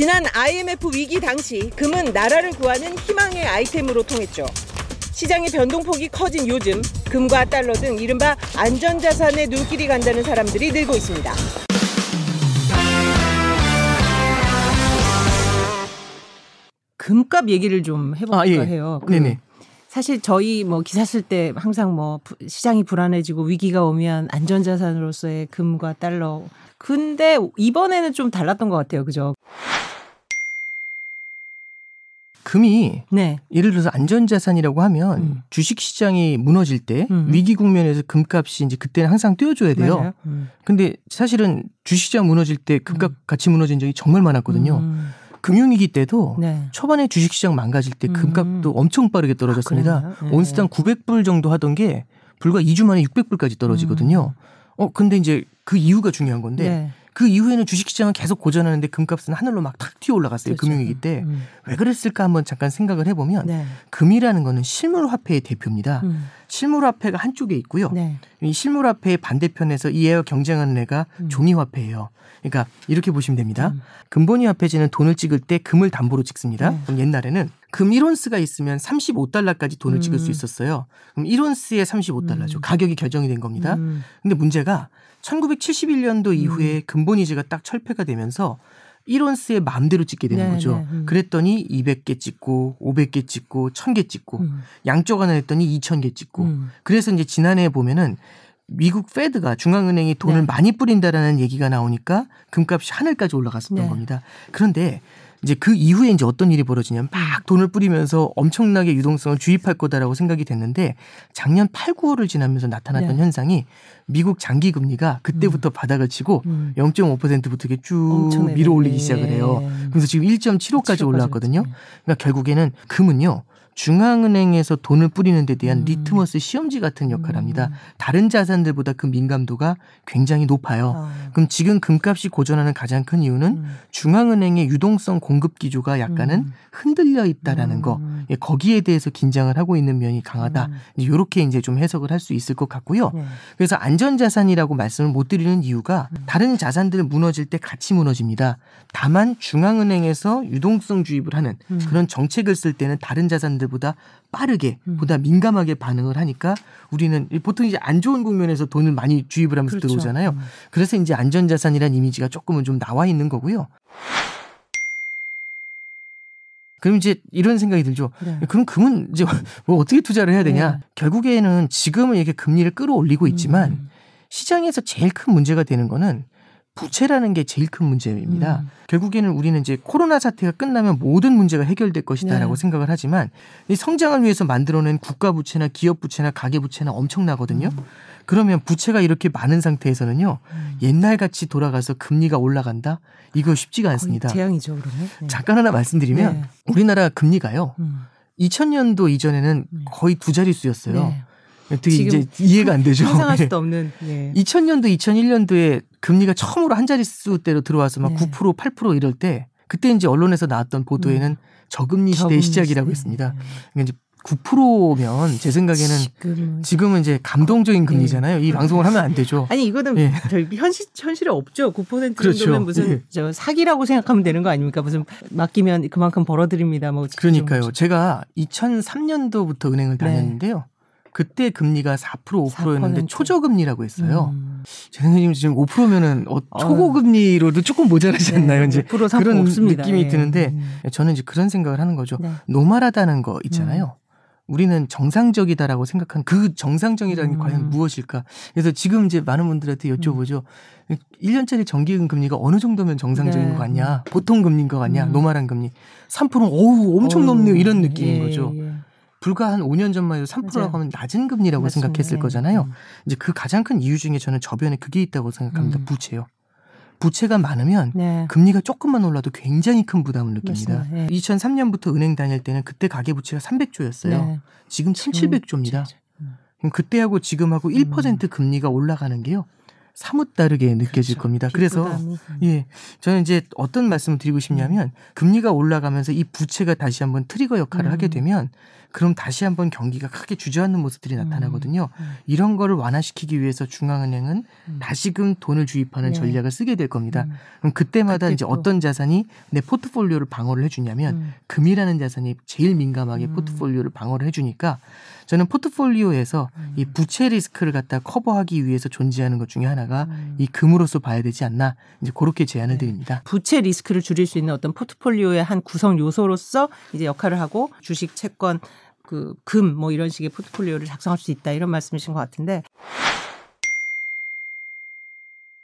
지난 IMF 위기 당시 금은 나라를 구하는 희망의 아이템으로 통했죠. 시장의 변동폭이 커진 요즘 금과 달러 등 이른바 안전자산에 눈길이 간다는 사람들이 늘고 있습니다. 금값 얘기를 좀 해볼까 아, 예. 해요. 그 네네. 사실 저희 뭐 기사 쓸 때 항상 뭐 부- 시장이 불안해지고 위기가 오면 안전자산으로서의 금과 달러. 근데 이번에는 좀 달랐던 것 같아요. 그죠? 금이 네. 예를 들어서 안전자산이라고 하면 음. 주식시장이 무너질 때 음. 위기 국면에서 금값이 이제 그때는 항상 띄워줘야 돼요. 음. 근데 사실은 주식시장 무너질 때 금값 같이 무너진 적이 정말 많았거든요. 음. 금융위기 때도 네. 초반에 주식시장 망가질 때 음. 금값도 엄청 빠르게 떨어졌습니다. 그래요? 네. 온스당 900불 정도 하던 게 불과 2주 만에 600불까지 떨어지거든요. 어 근데 이제 그 이유가 중요한 건데 음. 네. 그 이후에는 주식시장은 계속 고전하는데 금값은 하늘로 막 탁 튀어 올라갔어요. 그렇죠. 금융위기 때. 음. 왜 그랬을까 한번 잠깐 생각을 해보면 네. 금이라는 거는 실물화폐의 대표입니다. 음. 실물화폐가 한쪽에 있고요. 네. 이 실물화폐의 반대편에서 이 애와 경쟁하는 애가 음. 종이화폐예요. 그러니까 이렇게 보시면 됩니다. 음. 금본위 화폐지는 돈을 찍을 때 금을 담보로 찍습니다. 네. 그럼 옛날에는 금 1온스가 있으면 35달러까지 돈을 찍을 수 음. 있었어요. 그럼 1온스에 35달러죠. 음. 가격이 결정이 된 겁니다. 음. 근데 문제가 1971년도 이후에 금본위제가 딱 철폐가 되면서 1온스의 마음대로 찍게 되는 네, 거죠. 네, 음. 그랬더니 200개 찍고 500개 찍고 1000개 찍고 음. 양쪽 하나 했더니 2000개 찍고 음. 그래서 이제 지난해 보면은 미국 페드가 중앙은행이 돈을 네. 많이 뿌린다라는 얘기가 나오니까 금값이 하늘까지 올라갔었던 네. 겁니다. 그런데 이제 그 이후에 이제 어떤 일이 벌어지냐면 막 돈을 뿌리면서 엄청나게 유동성을 주입할 거다라고 생각이 됐는데 작년 8, 9월을 지나면서 나타났던 네. 현상이 미국 장기 금리가 그때부터 바닥을 치고 음. 0.5%부터 이렇게 쭉 밀어 올리기. 시작을 해요. 그래서 지금 1.75까지 7호까지 올라왔거든요. 그러니까 결국에는 금은요. 중앙은행에서 돈을 뿌리는 데 대한 음. 리트머스 시험지 같은 역할을 합니다. 음. 다른 자산들보다 그 민감도가 굉장히 높아요. 아. 그럼 지금 금값이 고전하는 가장 큰 이유는 음. 중앙은행의 유동성 공급 기조가 약간은 음. 흔들려 있다라는 거. 음. 예, 거기에 대해서 긴장을 하고 있는 면이 강하다. 음. 이렇게 이제 좀 해석을 할 수 있을 것 같고요. 네. 그래서 안 전자산이라고 말씀을 못 드리는 이유가 음. 다른 자산들 무너질 때 같이 무너집니다. 다만 중앙은행에서 유동성 주입을 하는 음. 그런 정책을 쓸 때는 다른 자산들보다 빠르게 음. 보다 민감하게 반응을 하니까 우리는 보통 이제 안 좋은 국면에서 돈을 많이 주입을 하면서 그렇죠. 들어오잖아요. 음. 그래서 이제 안전자산이라는 이미지가 조금은 좀 나와 있는 거고요. 그럼 이제 이런 생각이 들죠. 네. 그럼 금은 이제 뭐 어떻게 투자를 해야 되냐? 네. 결국에는 지금은 이렇게 금리를 끌어올리고 있지만 음. 시장에서 제일 큰 문제가 되는 거는 부채라는 게 제일 큰 문제입니다. 음. 결국에는 우리는 이제 코로나 사태가 끝나면 모든 문제가 해결될 것이다라고 네. 생각을 하지만 이 성장을 위해서 만들어낸 국가 부채나 기업 부채나 가계 부채나 엄청나거든요. 음. 그러면 부채가 이렇게 많은 상태에서는요. 음. 옛날 같이 돌아가서 금리가 올라간다? 이거 쉽지가 않습니다. 재앙이죠, 그러면. 네. 잠깐 하나 말씀드리면 네. 우리나라 금리가요. 음. 2000년도 이전에는 네. 거의 두 자릿수였어요. 네. 되게 이제 이해가 안 되죠. 상상할 네. 수도 없는. 네. 2000년도, 2001년도에 금리가 처음으로 한 자릿수대로 들어와서 막 네. 9%, 8% 이럴 때 그때 이제 언론에서 나왔던 보도에는 저금리 시대의 저금리 시작이라고 시대. 했습니다. 네. 그러니까 이제 9%면 제 생각에는 지금은 지금은 이제 감동적인 금리잖아요. 이 방송을 하면 안 되죠. 아니 이거는 예. 별 현실 현실에 없죠. 9% 그렇죠. 정도면 무슨 예. 저 사기라고 생각하면 되는 거 아닙니까? 무슨 맡기면 그만큼 벌어드립니다. 뭐 그러니까요. 제가 2003년도부터 은행을 네. 다녔는데요. 그때 금리가 4% 5%였는데 4%. 초저금리라고 했어요. 음. 제 생각에 지금 5%면은 어, 초고금리로도 조금 모자라지 않나요? 이제 5% 상품 그런 없습니다. 느낌이 예. 드는데 음. 저는 이제 그런 생각을 하는 거죠. 네. normal하다는 거 있잖아요. 우리는 정상적이다라고 생각한 그 정상적이라는 게 음. 과연 무엇일까? 그래서 지금 이제 많은 분들한테 여쭤보죠. 1년짜리 정기금 금리가 어느 정도면 정상적인 네. 것 같냐? 보통 금리인 것 같냐? 음. normal한 금리. 3%는 어우 엄청 어우, 높네요. 이런 느낌인 예, 거죠. 예. 불과 한 5년 전만 해도 3%라고 맞아요. 하면 낮은 금리라고 맞습니다. 생각했을 예. 거잖아요. 음. 이제 그 가장 큰 이유 중에 저는 저변에 그게 있다고 생각합니다. 음. 부채요. 부채가 많으면 네. 금리가 조금만 올라도 굉장히 큰 부담을 느낍니다. 예. 2003년부터 은행 다닐 때는 그때 가계 부채가 300조였어요. 네. 지금 1,700조입니다. 음. 그럼 그때하고 지금하고 1% 금리가 올라가는 게요. 사뭇 다르게 느껴질 그렇죠. 겁니다. 그래서. 음. 예, 저는 이제 어떤 말씀을 드리고 싶냐면 금리가 올라가면서 이 부채가 다시 한번 트리거 역할을 음. 하게 되면 그럼 다시 한번 경기가 크게 주저앉는 모습들이 나타나거든요. 이런 거를 완화시키기 위해서 중앙은행은 다시금 돈을 주입하는 네. 전략을 쓰게 될 겁니다. 음. 그럼 그때마다 그때 이제 또. 어떤 자산이 내 포트폴리오를 방어를 해주냐면 음. 금이라는 자산이 제일 민감하게 음. 포트폴리오를 방어를 해주니까 저는 포트폴리오에서 음. 이 부채 리스크를 갖다 커버하기 위해서 존재하는 것 중에 하나가 음. 이 금으로서 봐야 되지 않나 이제 그렇게 제안을 네. 드립니다. 부채 리스크를 줄일 수 있는 어떤 포트폴리오의 한 구성 요소로서 이제 역할을 하고 주식, 채권, 그 금 뭐 이런 식의 포트폴리오를 작성할 수 있다 이런 말씀이신 것 같은데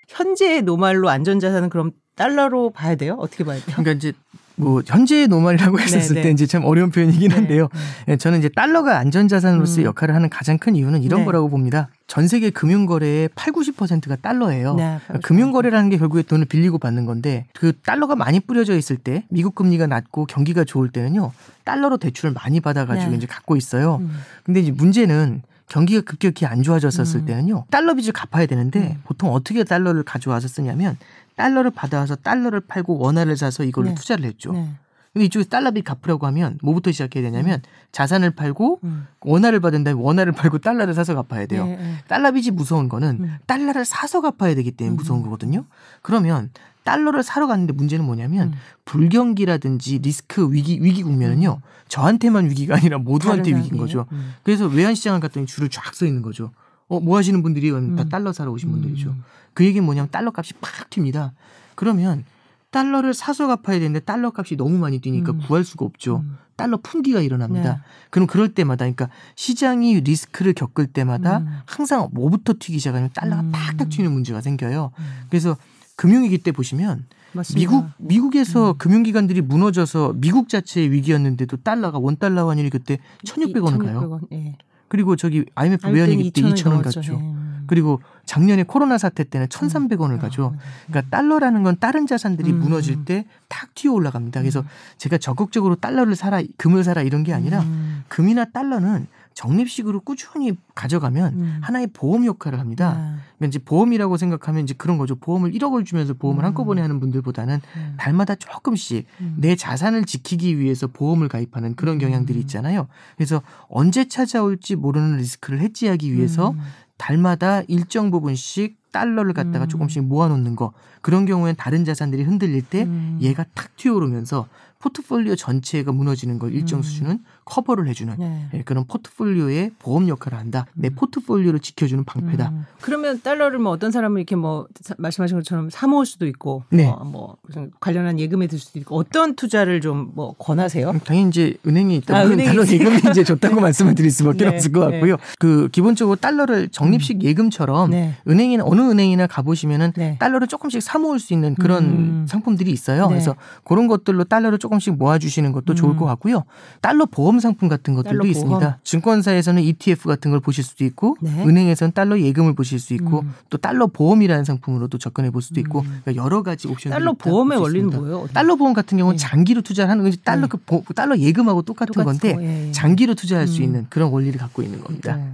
현재의 노말로 안전자산은 그럼 달러로 봐야 돼요? 어떻게 봐야 돼요? 그러니까 이제 뭐 현재의 노말이라고 했었을 네, 때 네. 이제 참 어려운 표현이긴 한데요. 네. 예, 저는 이제 달러가 안전자산으로서의 음. 역할을 하는 가장 큰 이유는 이런 네. 거라고 봅니다. 전 세계 금융 거래의 8, 90%가 달러예요. 네, 그러니까 금융 거래라는 게 결국에 돈을 빌리고 받는 건데 그 달러가 많이 뿌려져 있을 때 미국 금리가 낮고 경기가 좋을 때는요 달러로 대출을 많이 받아 가지고 네. 이제 갖고 있어요. 음. 근데 이제 문제는 경기가 급격히 안 좋아졌었을 음. 때는요 달러 빚을 갚아야 되는데 음. 보통 어떻게 달러를 가져와서 쓰냐면 달러를 받아와서 달러를 팔고 원화를 사서 이걸로 네. 투자를 했죠. 네. 근데 이쪽에서 달러 빚 갚으려고 하면 뭐부터 시작해야 되냐면 자산을 팔고 음. 원화를 받은 다음에 원화를 팔고 달러를 사서 갚아야 돼요. 네, 네. 달러 빚이 무서운 거는 음. 달러를 사서 갚아야 되기 때문에 음. 무서운 거거든요. 그러면 달러를 사러 갔는데 문제는 뭐냐면 음. 불경기라든지 리스크 위기 위기 국면은요 저한테만 위기가 아니라 모두한테 위기인? 거죠. 음. 그래서 외환시장을 갔더니 줄을 쫙 서 있는 거죠. 어, 뭐 하시는 분들이 다 음. 달러 사러 오신 분들이죠. 음. 그 얘기는 뭐냐면 달러 값이 팍 튑니다. 그러면 달러를 사서 갚아야 되는데 달러 값이 너무 많이 뛰니까 음. 구할 수가 없죠. 음. 달러 품귀가 일어납니다. 네. 그럼 그럴 때마다 그러니까 시장이 리스크를 겪을 때마다 음. 항상 뭐부터 튀기 시작하면 달러가 음. 팍팍 튀는 문제가 생겨요. 음. 그래서 금융위기 때 보시면 맞습니다. 미국 미국에서 음. 금융기관들이 무너져서 미국 자체의 위기였는데도 달러가 원 달러 환율이 그때 1,600원 가요. 1600원, 예. 그리고 저기 IMF 알 외환위기 때 때는 2,000원 넘었죠. 갔죠. 예. 음. 그리고 작년에 코로나 사태 때는 1,300원을 가죠. 아, 그러니까 달러라는 건 다른 자산들이 음. 무너질 때 탁 튀어 올라갑니다. 그래서 제가 적극적으로 달러를 사라, 금을 사라 이런 게 아니라 음. 금이나 달러는 적립식으로 꾸준히 가져가면 음. 하나의 보험 역할을 합니다. 아, 그러니까 이제 보험이라고 생각하면 이제 그런 거죠. 보험을 1억을 주면서 보험을 음. 한꺼번에 하는 분들보다는 음. 달마다 조금씩 음. 내 자산을 지키기 위해서 보험을 가입하는 그런 경향들이 음. 있잖아요. 그래서 언제 찾아올지 모르는 리스크를 해지하기 위해서 음. 달마다 일정 부분씩 달러를 갖다가 음. 조금씩 모아놓는 거 그런 경우엔 다른 자산들이 흔들릴 때 음. 얘가 탁 튀어오르면서 포트폴리오 전체가 무너지는 걸 일정 음. 수준은 커버를 해주는 네. 예, 그런 포트폴리오의 보험 역할을 한다. 내 포트폴리오를 지켜주는 방패다. 음. 그러면 달러를 뭐 어떤 사람은 이렇게 뭐 사- 말씀하신 것처럼 사 모을 수도 있고 네. 뭐, 뭐 무슨 관련한 예금에 들 수도 있고 어떤 투자를 좀 뭐 권하세요? 음, 당연히 이제 은행이 있다 아, 달러. 예금이 이제 좋다고 말씀을 드릴 수밖에 네, 없을 것 같고요. 그 기본적으로 달러를 적립식 예금처럼 네. 은행이나 어느 은행이나 가보시면은 네. 달러를 조금씩 사 모을 수 있는 그런 음. 상품들이 있어요. 네. 그래서 그런 것들로 달러를 조금씩 모아주시는 것도 좋을 음. 것 같고요. 달러 보험 상품 같은 것들도 있습니다. 보험. 증권사에서는 ETF 같은 걸 보실 수도 있고 네. 은행에서는 달러 예금을 보실 수 있고 음. 또 달러 보험이라는 상품으로도 접근해 볼 수도 있고 음. 그러니까 여러 가지 옵션들이 달러 보험의 원리는. 뭐예요? 달러 보험 같은 경우는 네. 장기로 투자를 하는 거지 달러 네. 그 보- 달러 예금하고 똑같은 똑같은 건데 거, 예, 예. 장기로 투자할 수 음. 있는 그런 원리를 갖고 있는 겁니다. 네.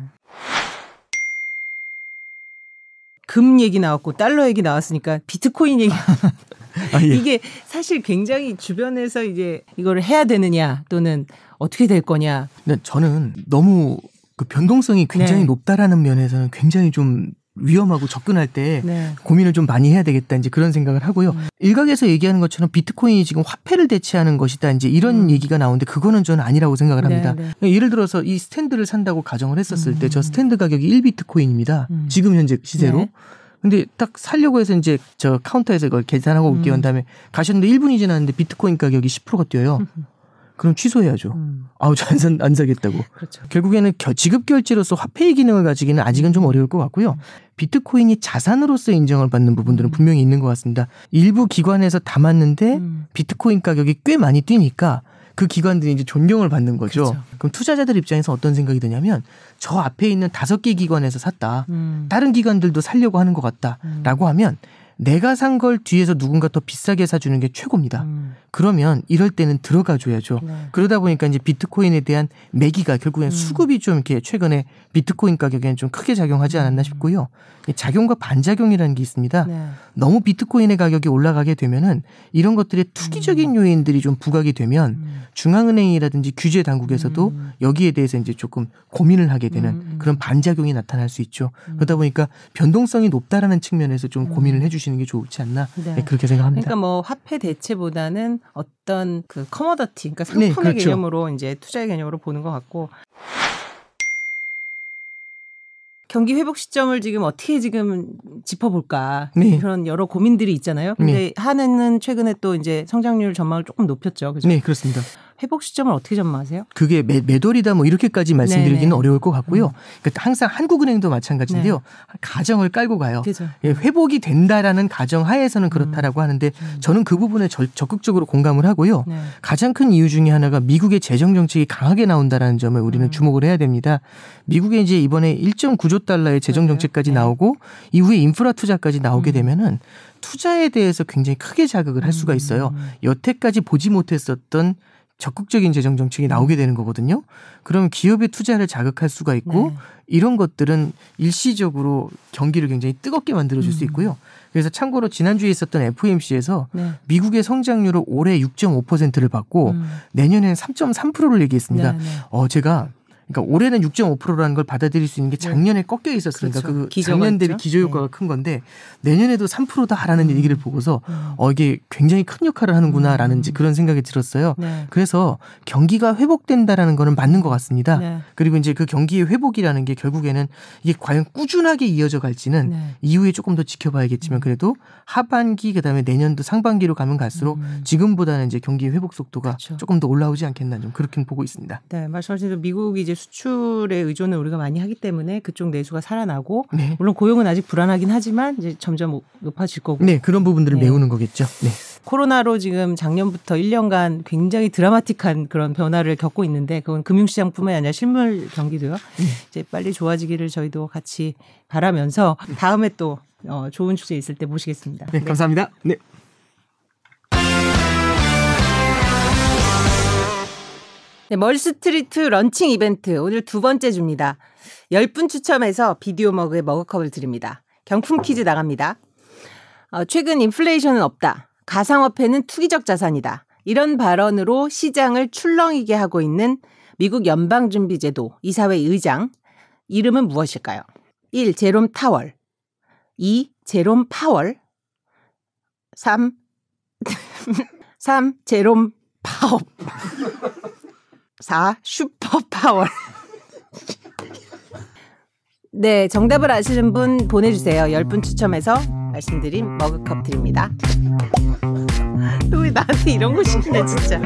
금 얘기 나왔고 달러 얘기 나왔으니까 비트코인 얘기 아, 예. 이게 사실 굉장히 주변에서 이제 이거를 해야 되느냐 또는 어떻게 될 거냐 근데 저는 너무 그 변동성이 굉장히 네. 높다라는 면에서는 굉장히 좀 위험하고 접근할 때 네. 고민을 좀 많이 해야 되겠다 이제 그런 생각을 하고요. 일각에서 얘기하는 것처럼 비트코인이 지금 화폐를 대체하는 것이다 이제 이런 음. 얘기가 나오는데 그거는 저는 아니라고 생각을 합니다. 네, 네. 예를 들어서 이 스탠드를 산다고 가정을 했었을 때저 음. 스탠드 가격이 1비트코인입니다. 음. 지금 현재 시세로. 네. 근데 딱 살려고 해서 이제 저 카운터에서 이걸 계산하고 올게요. 음. 한 다음에 가셨는데 1분이 지났는데 비트코인 가격이 10%가 뛰어요. 그럼 취소해야죠. 음, 아우 저안 산- 안 사겠다고. 그렇죠. 결국에는 겨- 지급 결제로서 화폐의 기능을 가지기는 아직은 좀 어려울 것 같고요. 비트코인이 자산으로서 인정을 받는 부분들은 음. 분명히 있는 것 같습니다. 일부 기관에서 담았는데 음. 비트코인 가격이 꽤 많이 뛰니까 그 기관들이 이제 존경을 받는 거죠. 그렇죠. 그럼 투자자들 입장에서 어떤 생각이 드냐면 저 앞에 있는 다섯 개 기관에서 샀다. 음. 다른 기관들도 살려고 하는 것 같다라고 하면 내가 산 걸 뒤에서 누군가 더 비싸게 사주는 게 최고입니다. 음. 그러면 이럴 때는 들어가 줘야죠. 네. 그러다 보니까 이제 비트코인에 대한 매기가 결국엔 음. 수급이 좀 이렇게 최근에 비트코인 가격에는 좀 크게 작용하지 않았나 싶고요. 이 작용과 반작용이라는 게 있습니다. 네. 너무 비트코인의 가격이 올라가게 되면은 이런 것들의 투기적인 요인들이 좀 부각이 되면 음. 중앙은행이라든지 규제 당국에서도 음. 여기에 대해서 이제 조금 고민을 하게 되는 음, 음. 그런 반작용이 나타날 수 있죠. 그러다 보니까 변동성이 높다라는 측면에서 좀 고민을 해주시 는 게 좋지 않나 음. 네. 네, 그렇게 생각합니다. 그러니까 뭐 화폐 대체보다는 어떤 그 커머더티, 그러니까 네, 상품의 그렇죠. 개념으로 이제 투자의 개념으로 보는 것 같고. 경기 회복 시점을 지금 어떻게 지금 짚어볼까 네. 그런 여러 고민들이 있잖아요. 근데 한해는 최근에 또 이제 성장률 전망을 조금 높였죠. 그죠? 네, 그렇습니다. 회복 시점을 어떻게 전망하세요? 그게 매, 매돌이다 뭐 이렇게까지 말씀드리기는 네네. 음. 어려울 것 같고요. 그러니까 항상 한국은행도 마찬가지인데요. 가정을 깔고 가요. 네. 그죠? 예, 회복이 된다라는 가정 하에서는 그렇다라고 하는데 저는 그 부분에 절- 적극적으로 공감을 하고요. 네. 가장 큰 이유 중에 하나가 미국의 재정 정책이 강하게 나온다라는 점을 우리는 음. 주목을 해야 됩니다. 미국에 이제 이번에 1.9조 달러의 재정. 정책까지 네. 나오고 이후에 인프라 투자까지 나오게 음. 되면은 투자에 대해서 굉장히 크게 자극을 할 수가 있어요. 음. 여태까지 보지 못했었던 적극적인 재정 정책이 나오게 되는 거거든요. 그러면 기업의 투자를 자극할 수가 있고 네. 이런 것들은 일시적으로 경기를 굉장히 뜨겁게 만들어줄 수 음. 있고요. 그래서 참고로 지난주에 있었던 FOMC에서 네. 미국의 성장률을 올해 6.5%를 받고 음. 내년에는 3.3%를 얘기했습니다. 네, 네. 어 제가 그러니까 올해는 6.5%라는 걸 받아들일 수 있는 게 작년에 꺾여 있었으니까 네. 그렇죠. 그 작년 대비. 기저 효과가 큰 건데 내년에도 3%다라는 얘기를 보고서 음. 어 이게 굉장히 큰 역할을 하는구나라는 지 그런 생각이 들었어요. 네. 그래서 경기가 회복된다라는 거는 맞는 것 같습니다. 네. 그리고 이제 그 경기의 회복이라는 게 결국에는 이게 과연 꾸준하게 이어져 갈지는 네. 이후에 조금 더 지켜봐야겠지만 그래도 하반기 그다음에 내년도 상반기로 가면 갈수록 음. 지금보다는 이제 경기 회복 속도가 그렇죠. 조금 더 올라오지 않겠나 좀 그렇게 보고 있습니다. 네, 말씀하신 대로 미국이 이제 수출에 의존을 우리가 많이 하기 때문에 그쪽 내수가 살아나고 네. 물론 고용은 아직 불안하긴 하지만 이제 점점 높아질 거고 네, 그런 부분들을 네. 메우는 거겠죠. 네. 코로나로 지금 작년부터 1년간 굉장히 드라마틱한 그런 변화를 겪고 있는데 그건 금융시장뿐만이 아니라 실물 경기도요. 이제 빨리 좋아지기를 저희도 같이 바라면서 다음에 또 어, 좋은 주제 있을 때 모시겠습니다. 네, 감사합니다. 네. 네, 멀스트리트 런칭 이벤트 오늘 두 번째 줍니다. 10분 추첨해서 비디오 머그의 머그컵을 드립니다. 경품 퀴즈 나갑니다. 어, 최근 인플레이션은 없다. 가상화폐는 투기적 자산이다. 이런 발언으로 시장을 출렁이게 하고 있는 미국 연방준비제도 이사회 의장 이름은 무엇일까요? 1. 제롬 타월 2. 제롬 파월 3. 3. 제롬 파업 4. 슈퍼파월. 네, 정답을 아시는 분 보내주세요. 10분 추첨해서 말씀드린 머그컵 드립니다. 왜 나한테 이런 거 시키냐, 진짜.